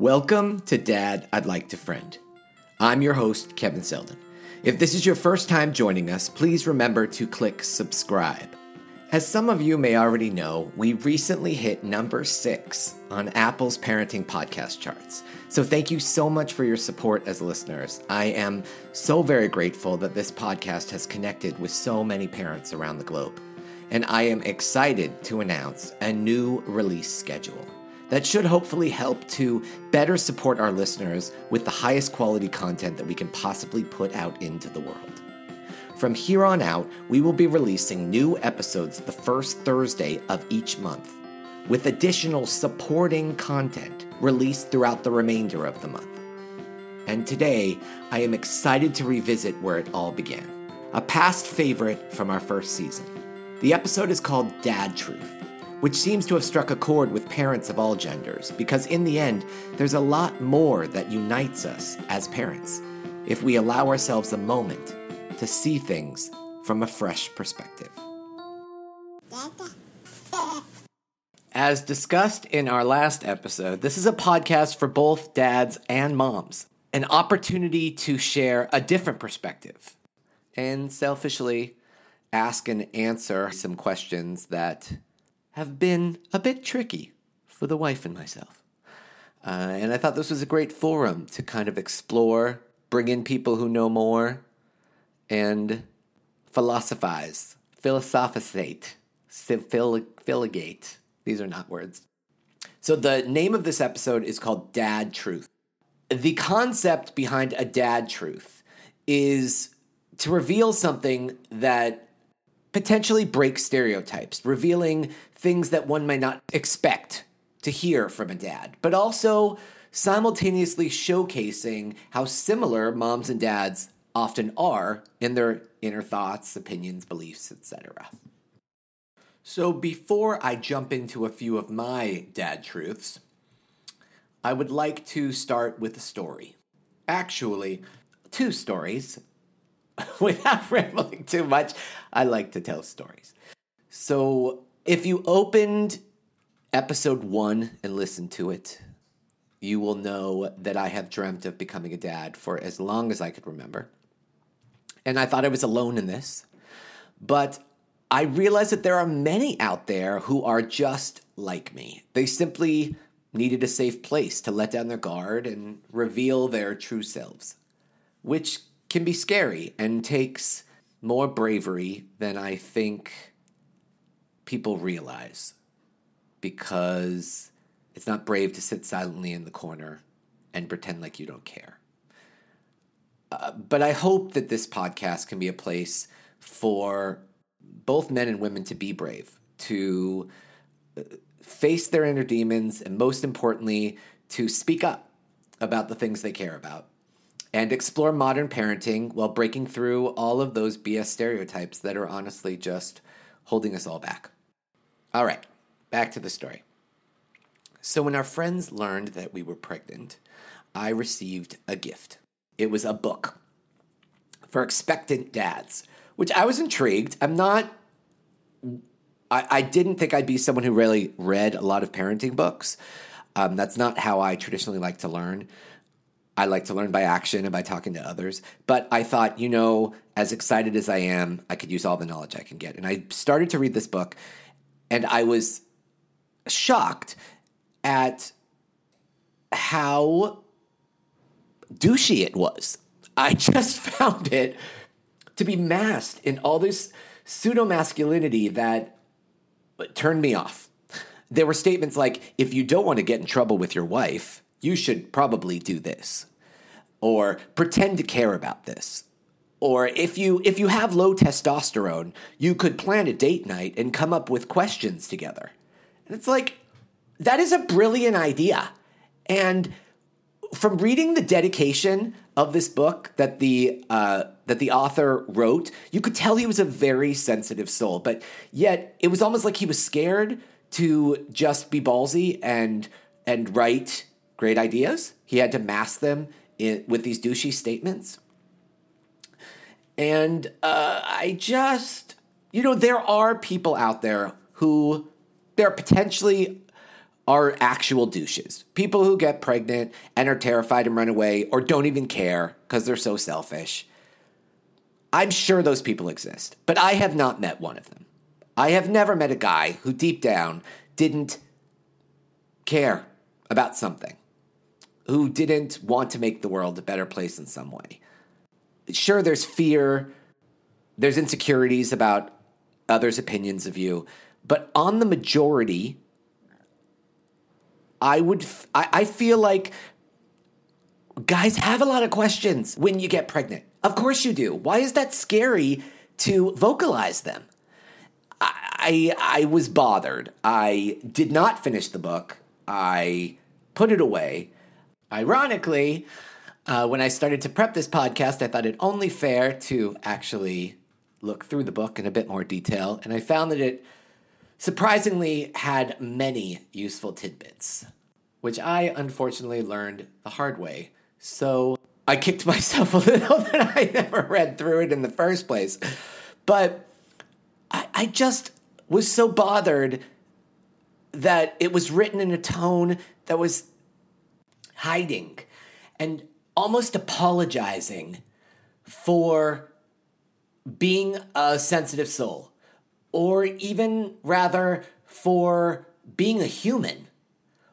Welcome to Dad I'd Like to Friend. I'm your host, Kevin Selden. If this is your first time joining us, please remember to click subscribe. As some of you may already know, we recently hit number six on Apple's parenting podcast charts. So thank you so much for your support as listeners. I am so very grateful that this podcast has connected with so many parents around the globe. And I am excited to announce a new release schedule that should hopefully help to better support our listeners with the highest quality content that we can possibly put out into the world. From here on out, we will be releasing new episodes the first Thursday of each month, with additional supporting content released throughout the remainder of the month. And today, I am excited to revisit where it all began, a past favorite from our first season. The episode is called Dad Truth which seems to have struck a chord with parents of all genders, because in the end, there's a lot more that unites us as parents if we allow ourselves a moment to see things from a fresh perspective. As discussed in our last episode, this is a podcast for both dads and moms, an opportunity to share a different perspective and selfishly ask and answer some questions that have been a bit tricky for the wife and myself. Uh, and I thought this was a great forum to kind of explore, bring in people who know more, and philosophize, philosophizate, philigate. These are not words. So the name of this episode is called Dad Truth. The concept behind a dad truth is to reveal something that potentially break stereotypes, revealing things that one might not expect to hear from a dad, but also simultaneously showcasing how similar moms and dads often are in their inner thoughts, opinions, beliefs, etc. So before I jump into a few of my dad truths, I would like to start with a story. Actually, two stories. Without rambling too much, I like to tell stories. So if you opened episode one and listened to it, you will know that I have dreamt of becoming a dad for as long as I could remember. And I thought I was alone in this. But I realized that there are many out there who are just like me. They simply needed a safe place to let down their guard and reveal their true selves, which can be scary and takes more bravery than I think people realize because it's not brave to sit silently in the corner and pretend like you don't care. Uh, but I hope that this podcast can be a place for both men and women to be brave, to uh, face their inner demons, and most importantly, to speak up about the things they care about and explore modern parenting while breaking through all of those BS stereotypes that are honestly just holding us all back. All right, back to the story. So, when our friends learned that we were pregnant, I received a gift. It was a book for expectant dads, which I was intrigued. I'm not, I, I didn't think I'd be someone who really read a lot of parenting books. Um, that's not how I traditionally like to learn. I like to learn by action and by talking to others. But I thought, you know, as excited as I am, I could use all the knowledge I can get. And I started to read this book, and I was shocked at how douchey it was. I just found it to be masked in all this pseudo masculinity that turned me off. There were statements like, if you don't want to get in trouble with your wife, you should probably do this. Or pretend to care about this. Or if you if you have low testosterone, you could plan a date night and come up with questions together. And it's like that is a brilliant idea. And from reading the dedication of this book that the uh, that the author wrote, you could tell he was a very sensitive soul. But yet, it was almost like he was scared to just be ballsy and and write great ideas. He had to mask them in, with these douchey statements. And uh, I just, you know, there are people out there who there potentially are actual douches. People who get pregnant and are terrified and run away or don't even care because they're so selfish. I'm sure those people exist, but I have not met one of them. I have never met a guy who deep down didn't care about something, who didn't want to make the world a better place in some way. Sure, there's fear, there's insecurities about others' opinions of you, but on the majority, I would, I, I feel like guys have a lot of questions when you get pregnant. Of course you do. Why is that scary to vocalize them? I, I was bothered. I did not finish the book. I put it away. Ironically, uh, when I started to prep this podcast, I thought it only fair to actually look through the book in a bit more detail, and I found that it surprisingly had many useful tidbits, which I unfortunately learned the hard way. So I kicked myself a little that I never read through it in the first place. But I, I just was so bothered that it was written in a tone that was hiding and almost apologizing for being a sensitive soul, or even rather for being a human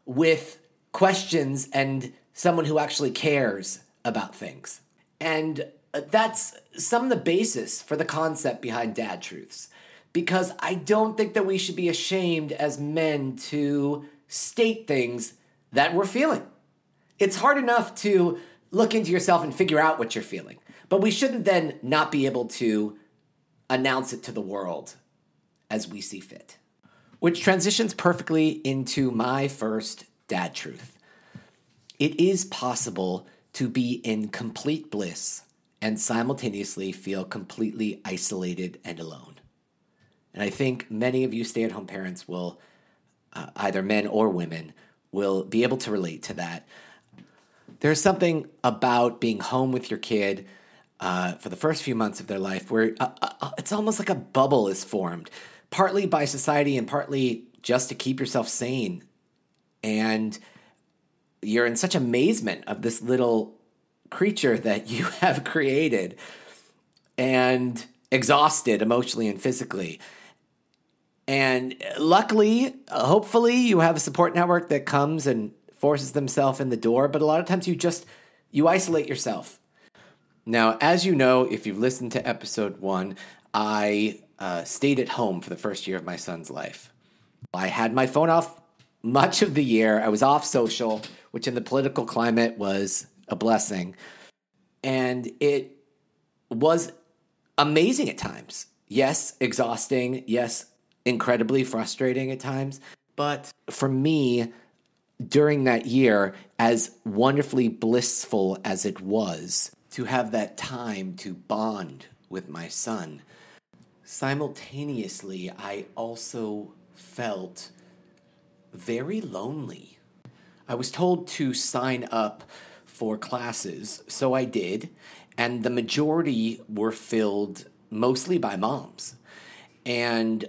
with questions and someone who actually cares about things. And uh, that's some of the basis for the concept behind dad truths. Because I don't think that we should be ashamed as men to state things that we're feeling. It's hard enough to look into yourself and figure out what you're feeling, but we shouldn't then not be able to announce it to the world as we see fit. Which transitions perfectly into my first dad truth. It is possible to be in complete bliss and simultaneously feel completely isolated and alone. And I think many of you stay at home parents will, uh, either men or women, will be able to relate to that. There's something about being home with your kid uh, for the first few months of their life where uh, uh, it's almost like a bubble is formed, partly by society and partly just to keep yourself sane. And you're in such amazement of this little creature that you have created and exhausted emotionally and physically. And luckily, hopefully, you have a support network that comes and forces themselves in the door, but a lot of times you just you isolate yourself. Now, as you know, if you've listened to episode 1, I uh, stayed at home for the first year of my son's life. I had my phone off much of the year. I was off social, which in the political climate was a blessing. And it was amazing at times. Yes, exhausting. Yes, incredibly frustrating at times. But for me, during that year, as wonderfully blissful as it was to have that time to bond with my son, simultaneously, I also felt very lonely. I was told to sign up for classes, so I did, and the majority were filled mostly by moms. And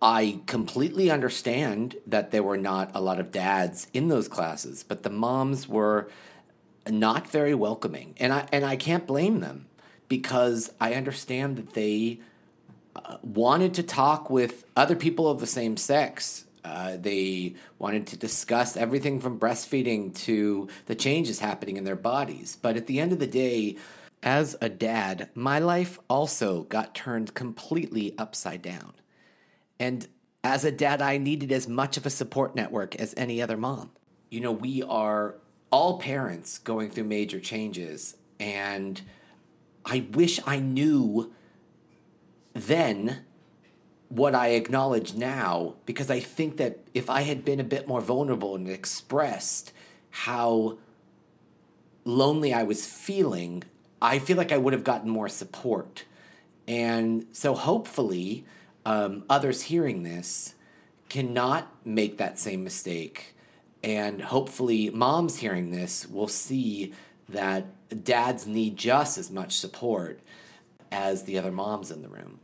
I completely understand that there were not a lot of dads in those classes, but the moms were not very welcoming. And I and I can't blame them because I understand that they uh, wanted to talk with other people of the same sex uh, they wanted to discuss everything from breastfeeding to the changes happening in their bodies. But at the end of the day, as a dad, my life also got turned completely upside down. And as a dad, I needed as much of a support network as any other mom. You know, we are all parents going through major changes, and I wish I knew then what I acknowledge now because I think that if I had been a bit more vulnerable and expressed how lonely I was feeling, I feel like I would have gotten more support. And so hopefully, um, others hearing this cannot make that same mistake. And hopefully, moms hearing this will see that dads need just as much support as the other moms in the room.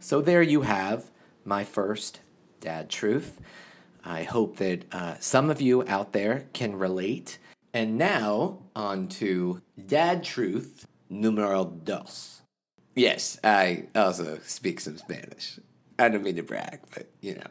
So there you have my first dad truth. I hope that uh, some of you out there can relate. And now, on to Dad Truth numero dos. Yes, I also speak some Spanish. I don't mean to brag, but you know.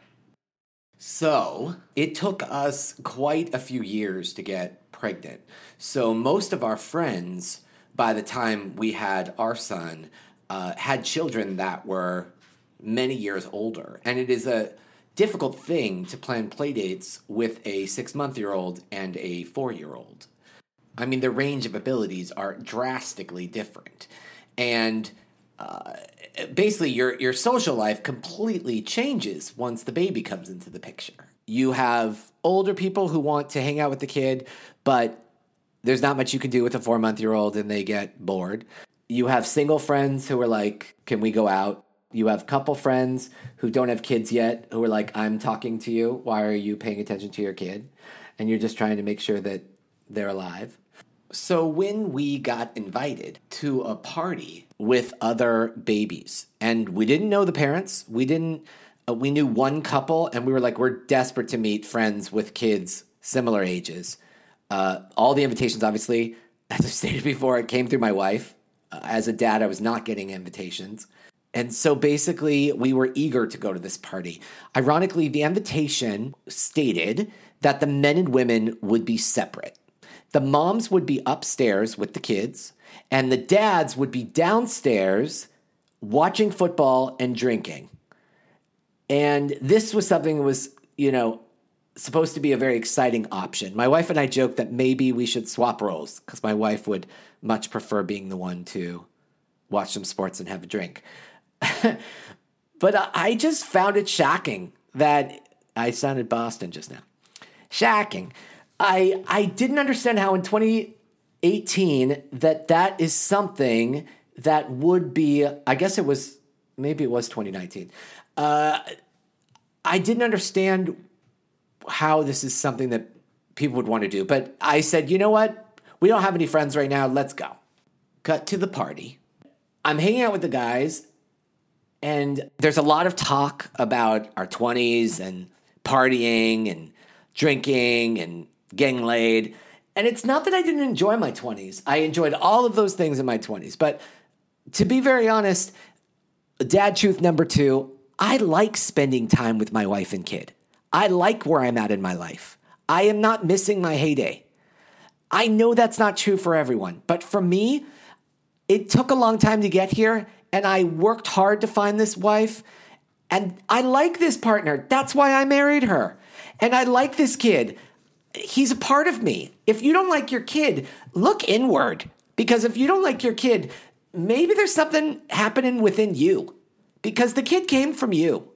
So, it took us quite a few years to get pregnant. So, most of our friends, by the time we had our son, uh, had children that were many years older. And it is a difficult thing to plan playdates with a six month year old and a four year old. I mean, the range of abilities are drastically different. And basically, your, your social life completely changes once the baby comes into the picture. You have older people who want to hang out with the kid, but there's not much you can do with a four month year old and they get bored. You have single friends who are like, Can we go out? You have couple friends who don't have kids yet who are like, I'm talking to you. Why are you paying attention to your kid? And you're just trying to make sure that they're alive. So when we got invited to a party with other babies, and we didn't know the parents, we didn't, uh, we knew one couple, and we were like, we're desperate to meet friends with kids similar ages. Uh, all the invitations, obviously, as I stated before, it came through my wife. Uh, as a dad, I was not getting invitations. And so basically, we were eager to go to this party. Ironically, the invitation stated that the men and women would be separate the moms would be upstairs with the kids, and the dads would be downstairs watching football and drinking. And this was something that was, you know, supposed to be a very exciting option. My wife and I joked that maybe we should swap roles because my wife would much prefer being the one to watch some sports and have a drink. but I just found it shocking that I sounded Boston just now. Shocking I I didn't understand how in 2018 that that is something that would be. I guess it was maybe it was 2019. Uh, I didn't understand how this is something that people would want to do, but I said, you know what? We don't have any friends right now. Let's go. Cut to the party. I'm hanging out with the guys, and there's a lot of talk about our 20s and partying and drinking and getting laid. And it's not that I didn't enjoy my 20s. I enjoyed all of those things in my 20s. But to be very honest, dad truth number two, I like spending time with my wife and kid. I like where I'm at in my life. I am not missing my heyday. I know that's not true for everyone, but for me, it took a long time to get here, and I worked hard to find this wife. And I like this partner. That's why I married her. And I like this kid he's a part of me. If you don't like your kid, look inward. Because if you don't like your kid, maybe there's something happening within you because the kid came from you.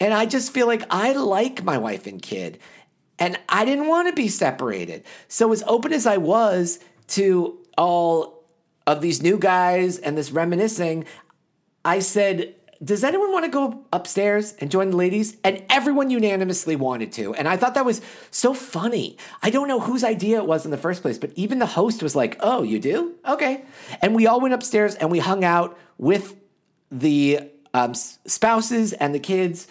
And I just feel like I like my wife and kid, and I didn't want to be separated. So, as open as I was to all of these new guys and this reminiscing, I said, does anyone want to go upstairs and join the ladies? And everyone unanimously wanted to. And I thought that was so funny. I don't know whose idea it was in the first place, but even the host was like, oh, you do? Okay. And we all went upstairs and we hung out with the um, spouses and the kids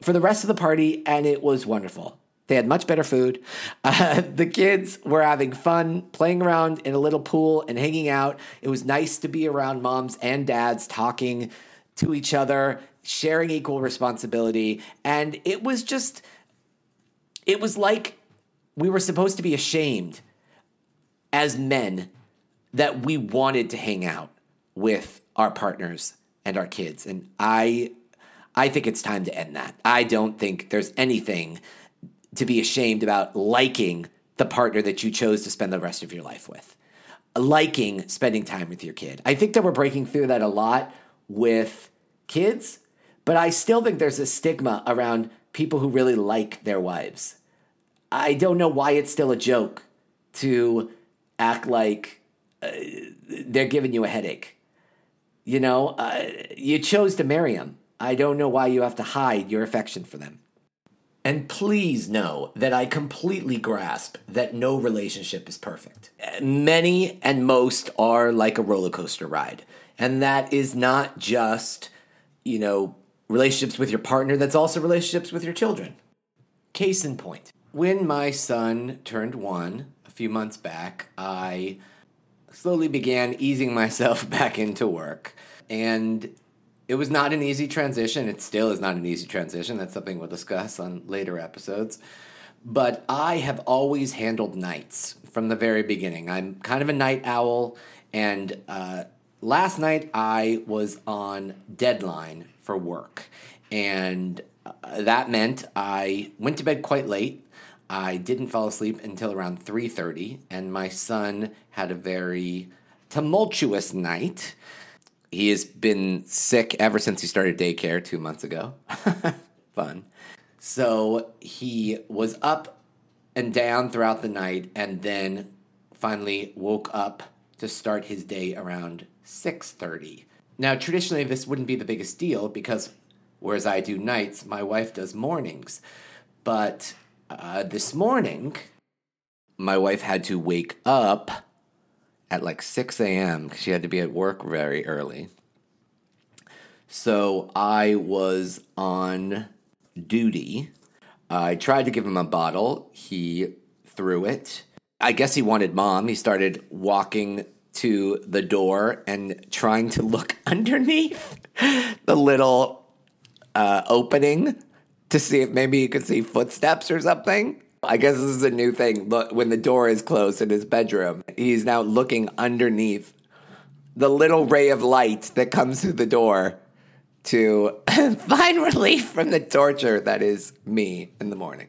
for the rest of the party. And it was wonderful. They had much better food. Uh, the kids were having fun playing around in a little pool and hanging out. It was nice to be around moms and dads talking to each other, sharing equal responsibility. And it was just, it was like we were supposed to be ashamed as men that we wanted to hang out with our partners and our kids. And I, I think it's time to end that. I don't think there's anything to be ashamed about liking the partner that you chose to spend the rest of your life with liking spending time with your kid. I think that we're breaking through that a lot with kids, but I still think there's a stigma around people who really like their wives. I don't know why it's still a joke to act like uh, they're giving you a headache. You know, uh, you chose to marry them. I don't know why you have to hide your affection for them. And please know that I completely grasp that no relationship is perfect. Many and most are like a roller coaster ride. And that is not just, you know, relationships with your partner, that's also relationships with your children. Case in point, when my son turned one a few months back, I slowly began easing myself back into work. And it was not an easy transition. It still is not an easy transition. That's something we'll discuss on later episodes. But I have always handled nights from the very beginning. I'm kind of a night owl, and uh, last night I was on deadline for work, and uh, that meant I went to bed quite late. I didn't fall asleep until around 3:30 and my son had a very tumultuous night. He has been sick ever since he started daycare 2 months ago. Fun. So he was up and down throughout the night and then finally woke up to start his day around 6:30. Now traditionally this wouldn't be the biggest deal because whereas I do nights, my wife does mornings. But uh, this morning, my wife had to wake up at like 6 a.m. because she had to be at work very early. So I was on duty. I tried to give him a bottle. He threw it. I guess he wanted mom. He started walking to the door and trying to look underneath the little uh, opening to see if maybe you could see footsteps or something. I guess this is a new thing. Look, when the door is closed in his bedroom, he's now looking underneath the little ray of light that comes through the door to find relief from the torture that is me in the morning.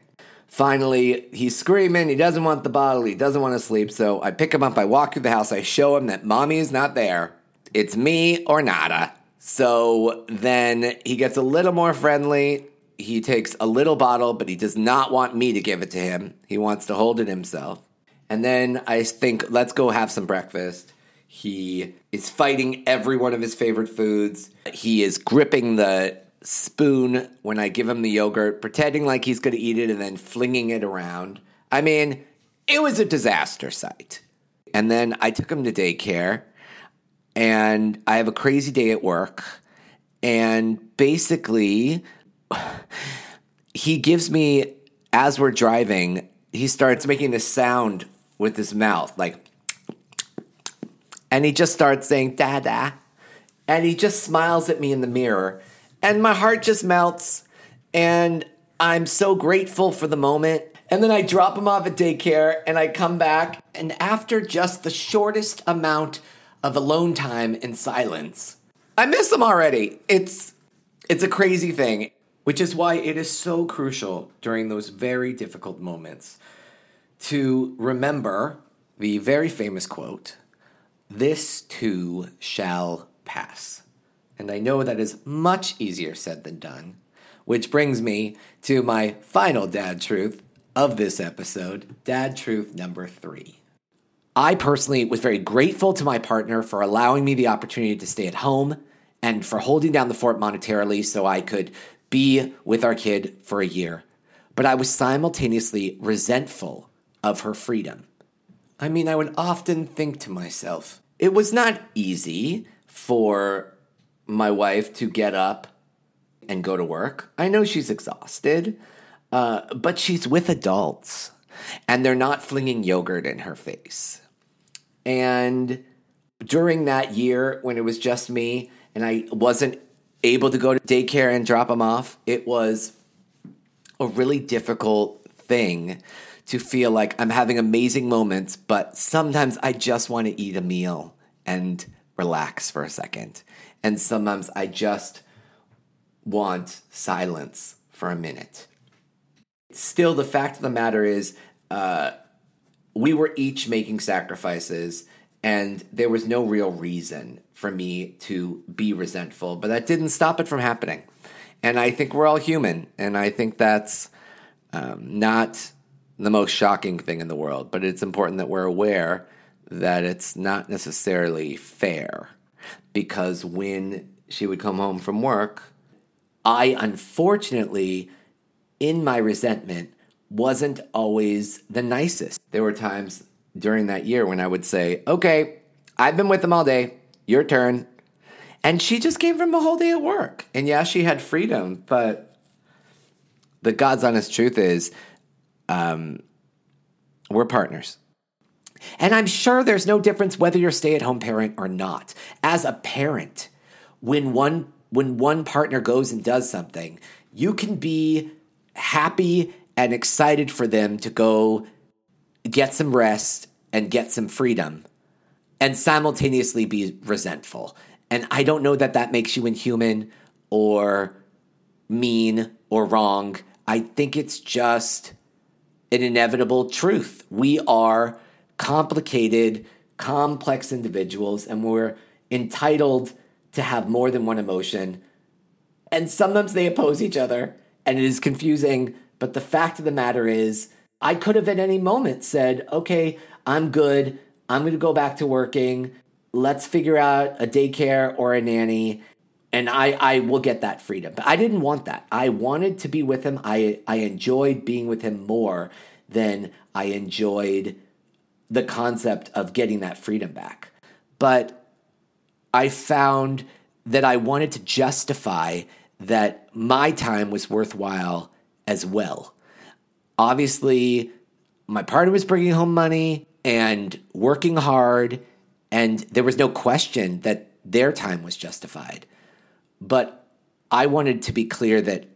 Finally, he's screaming. He doesn't want the bottle. He doesn't want to sleep. So I pick him up. I walk through the house. I show him that mommy is not there. It's me or nada. So then he gets a little more friendly. He takes a little bottle, but he does not want me to give it to him. He wants to hold it himself. And then I think, let's go have some breakfast. He is fighting every one of his favorite foods. He is gripping the spoon when I give him the yogurt, pretending like he's going to eat it and then flinging it around. I mean, it was a disaster site. And then I took him to daycare, and I have a crazy day at work. And basically, he gives me, as we're driving, he starts making this sound with his mouth, like, and he just starts saying, Dada. And he just smiles at me in the mirror. And my heart just melts. And I'm so grateful for the moment. And then I drop him off at daycare and I come back. And after just the shortest amount of alone time in silence, I miss him already. It's it's a crazy thing, which is why it is so crucial during those very difficult moments to remember the very famous quote, this too shall pass. And I know that is much easier said than done, which brings me to my final dad truth of this episode, dad truth number three. I personally was very grateful to my partner for allowing me the opportunity to stay at home and for holding down the fort monetarily so I could be with our kid for a year. But I was simultaneously resentful of her freedom. I mean, I would often think to myself, it was not easy for my wife to get up and go to work. I know she's exhausted, uh, but she's with adults and they're not flinging yogurt in her face. And during that year when it was just me and I wasn't able to go to daycare and drop him off, it was a really difficult thing to feel like I'm having amazing moments, but sometimes I just want to eat a meal and relax for a second. And sometimes I just want silence for a minute. Still, the fact of the matter is, uh, we were each making sacrifices, and there was no real reason for me to be resentful, but that didn't stop it from happening. And I think we're all human, and I think that's um, not the most shocking thing in the world, but it's important that we're aware that it's not necessarily fair because when she would come home from work, I unfortunately, in my resentment, wasn't always the nicest. There were times during that year when I would say, Okay, I've been with them all day, your turn. And she just came from a whole day at work. And yeah, she had freedom, but The God's honest truth is um, we're partners. And I'm sure there's no difference whether you're a stay-at-home parent or not. As a parent, when one when one partner goes and does something, you can be happy and excited for them to go get some rest and get some freedom and simultaneously be resentful. And I don't know that that makes you inhuman or mean or wrong. I think it's just an inevitable truth. We are complicated, complex individuals, and we're entitled to have more than one emotion. And sometimes they oppose each other, and it is confusing. But the fact of the matter is, I could have at any moment said, okay, I'm good. I'm going to go back to working. Let's figure out a daycare or a nanny and I, I will get that freedom. But I didn't want that. I wanted to be with him. I, I enjoyed being with him more than I enjoyed the concept of getting that freedom back. But I found that I wanted to justify that my time was worthwhile as well. Obviously, my partner was bringing home money and working hard, and there was no question that their time was justified. But I wanted to be clear that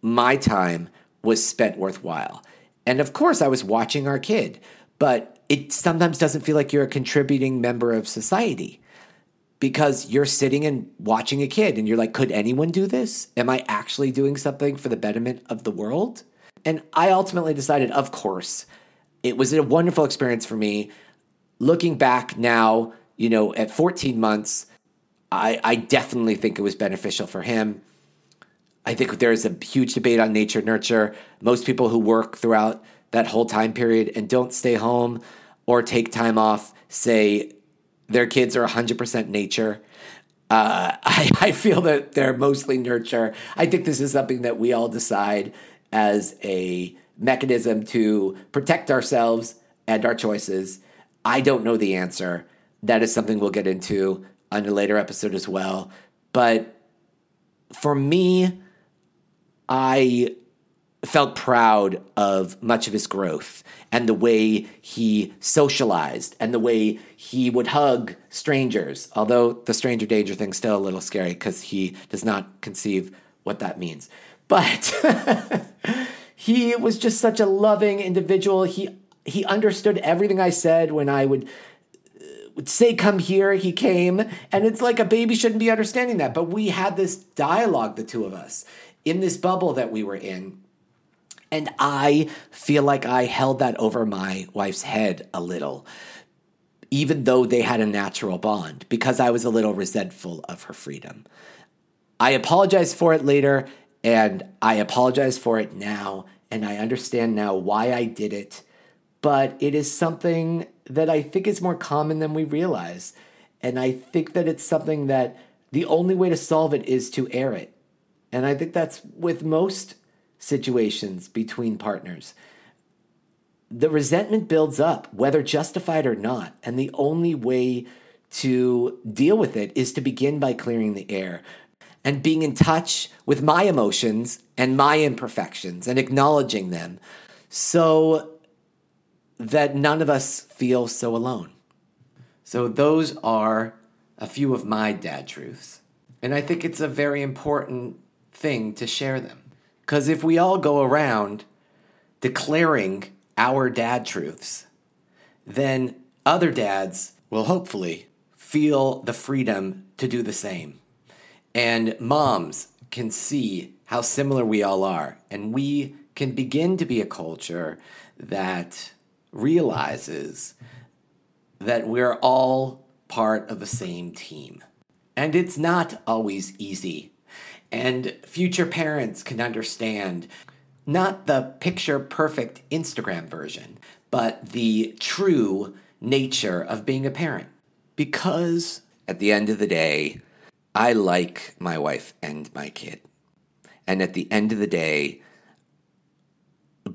my time was spent worthwhile. And of course, I was watching our kid, but it sometimes doesn't feel like you're a contributing member of society because you're sitting and watching a kid and you're like, could anyone do this? Am I actually doing something for the betterment of the world? And I ultimately decided, of course, it was a wonderful experience for me. Looking back now, you know, at 14 months, I, I definitely think it was beneficial for him. I think there's a huge debate on nature nurture. Most people who work throughout that whole time period and don't stay home or take time off say their kids are 100% nature. Uh, I, I feel that they're mostly nurture. I think this is something that we all decide as a mechanism to protect ourselves and our choices. I don't know the answer. That is something we'll get into on a later episode as well. But for me, I felt proud of much of his growth and the way he socialized and the way he would hug strangers. Although the stranger danger thing's still a little scary because he does not conceive what that means. But he was just such a loving individual. He he understood everything I said when I would uh, would say come here he came and it's like a baby shouldn't be understanding that but we had this dialogue the two of us in this bubble that we were in and i feel like i held that over my wife's head a little even though they had a natural bond because i was a little resentful of her freedom i apologize for it later and i apologize for it now and i understand now why i did it but it is something that I think is more common than we realize. And I think that it's something that the only way to solve it is to air it. And I think that's with most situations between partners. The resentment builds up, whether justified or not. And the only way to deal with it is to begin by clearing the air and being in touch with my emotions and my imperfections and acknowledging them. So that none of us feel so alone. So, those are a few of my dad truths. And I think it's a very important thing to share them. Because if we all go around declaring our dad truths, then other dads will hopefully feel the freedom to do the same. And moms can see how similar we all are. And we can begin to be a culture that realizes that we're all part of the same team. And it's not always easy. And future parents can understand not the picture perfect Instagram version, but the true nature of being a parent. Because at the end of the day, I like my wife and my kid. And at the end of the day,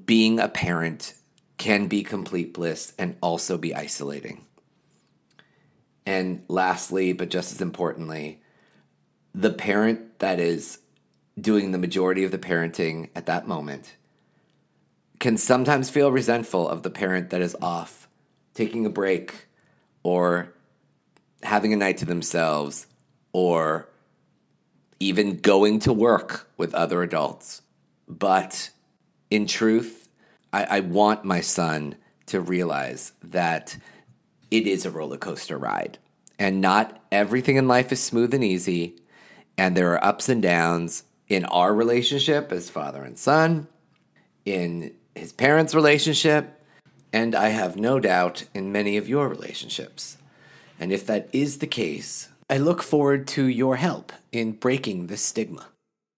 being a parent can be complete bliss and also be isolating. And lastly, but just as importantly, the parent that is doing the majority of the parenting at that moment can sometimes feel resentful of the parent that is off, taking a break, or having a night to themselves, or even going to work with other adults. But in truth, I, I want my son to realize that it is a roller coaster ride. And not everything in life is smooth and easy. And there are ups and downs in our relationship as father and son, in his parents' relationship, and I have no doubt in many of your relationships. And if that is the case, I look forward to your help in breaking this stigma.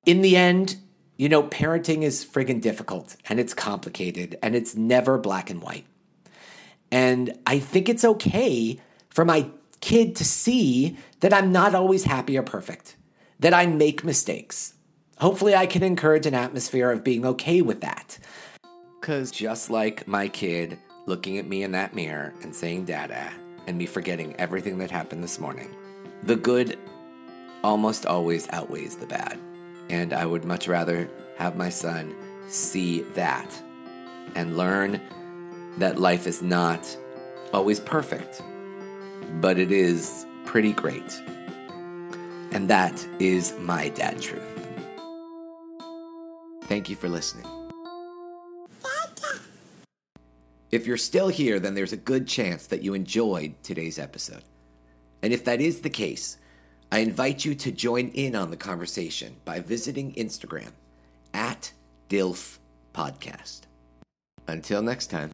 In the end, you know, parenting is friggin' difficult and it's complicated and it's never black and white. And I think it's okay for my kid to see that I'm not always happy or perfect, that I make mistakes. Hopefully, I can encourage an atmosphere of being okay with that. Because just like my kid looking at me in that mirror and saying dada, and me forgetting everything that happened this morning, the good almost always outweighs the bad. And I would much rather have my son see that and learn that life is not always perfect, but it is pretty great. And that is my dad truth. Thank you for listening. If you're still here, then there's a good chance that you enjoyed today's episode. And if that is the case, I invite you to join in on the conversation by visiting Instagram at DILF Podcast. Until next time.